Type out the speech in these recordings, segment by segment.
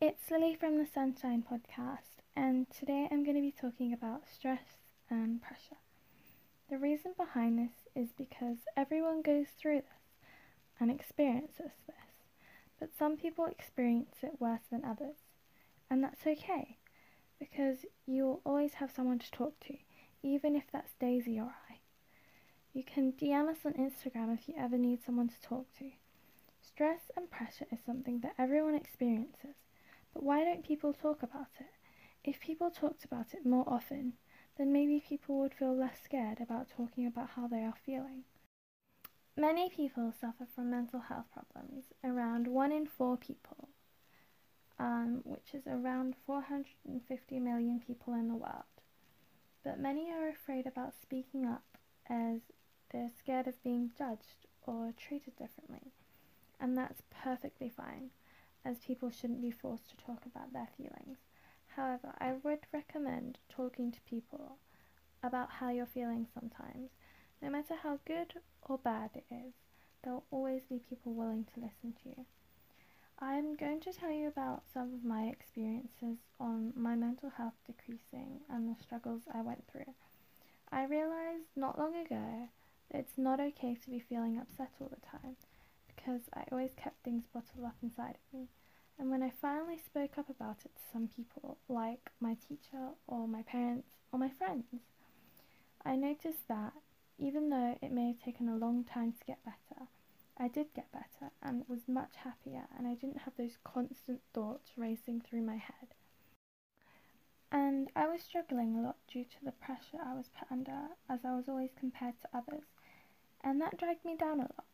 it's Lily from the Sunshine Podcast, and today I'm going to be talking about stress and pressure. The reason behind this is because everyone goes through this and experiences this, but some people experience it worse than others, and that's okay because you'll always have someone to talk to, even if that's Daisy or I. You can DM us on Instagram if you ever need someone to talk to. Stress and pressure is something that everyone experiences, but why don't people talk about it? If people talked about it more often, then maybe people would feel less scared about talking about how they are feeling. Many people suffer from mental health problems, around 1 in 4 people, um, which is around 450 million people in the world. But many are afraid about speaking up as they're scared of being judged or treated differently and that's perfectly fine, as people shouldn't be forced to talk about their feelings. However, I would recommend talking to people about how you're feeling sometimes. No matter how good or bad it is, there will always be people willing to listen to you. I'm going to tell you about some of my experiences on my mental health decreasing and the struggles I went through. I realized not long ago that it's not okay to be feeling upset all the time because I always kept things bottled up inside of me. And when I finally spoke up about it to some people, like my teacher or my parents or my friends, I noticed that even though it may have taken a long time to get better, I did get better and was much happier, and I didn't have those constant thoughts racing through my head. And I was struggling a lot due to the pressure I was put under, as I was always compared to others, and that dragged me down a lot.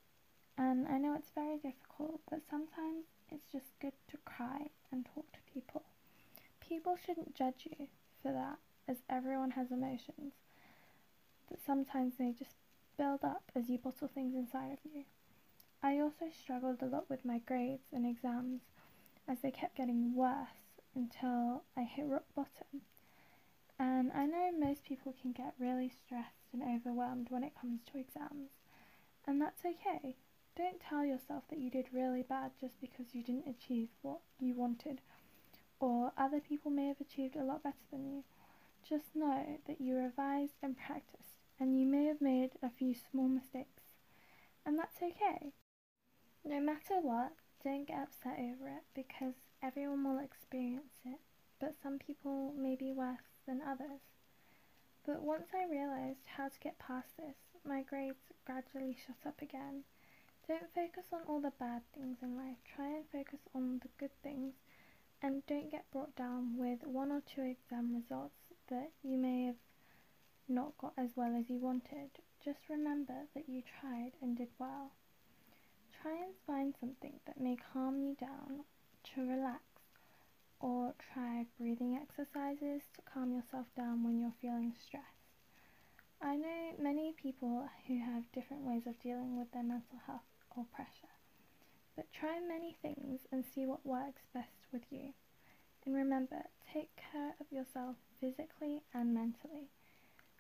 And I know it's very difficult, but sometimes it's just good to cry and talk to people. People shouldn't judge you for that, as everyone has emotions, but sometimes they just build up as you bottle things inside of you. I also struggled a lot with my grades and exams as they kept getting worse until I hit rock bottom. And I know most people can get really stressed and overwhelmed when it comes to exams, and that's okay. Don't tell yourself that you did really bad just because you didn't achieve what you wanted, or other people may have achieved a lot better than you. Just know that you revised and practiced, and you may have made a few small mistakes, and that's okay. No matter what, don't get upset over it because everyone will experience it, but some people may be worse than others. But once I realised how to get past this, my grades gradually shot up again don't focus on all the bad things in life. Try and focus on the good things and don't get brought down with one or two exam results that you may have not got as well as you wanted. Just remember that you tried and did well. Try and find something that may calm you down to relax or try breathing exercises to calm yourself down when you're feeling stressed. I know many people who have different ways of dealing with their mental health or pressure. But try many things and see what works best with you. And remember, take care of yourself physically and mentally.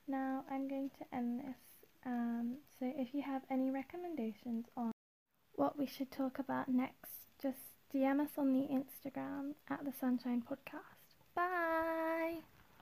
Now I'm going to end this. Um, so if you have any recommendations on what we should talk about next, just DM us on the Instagram at the Sunshine Podcast.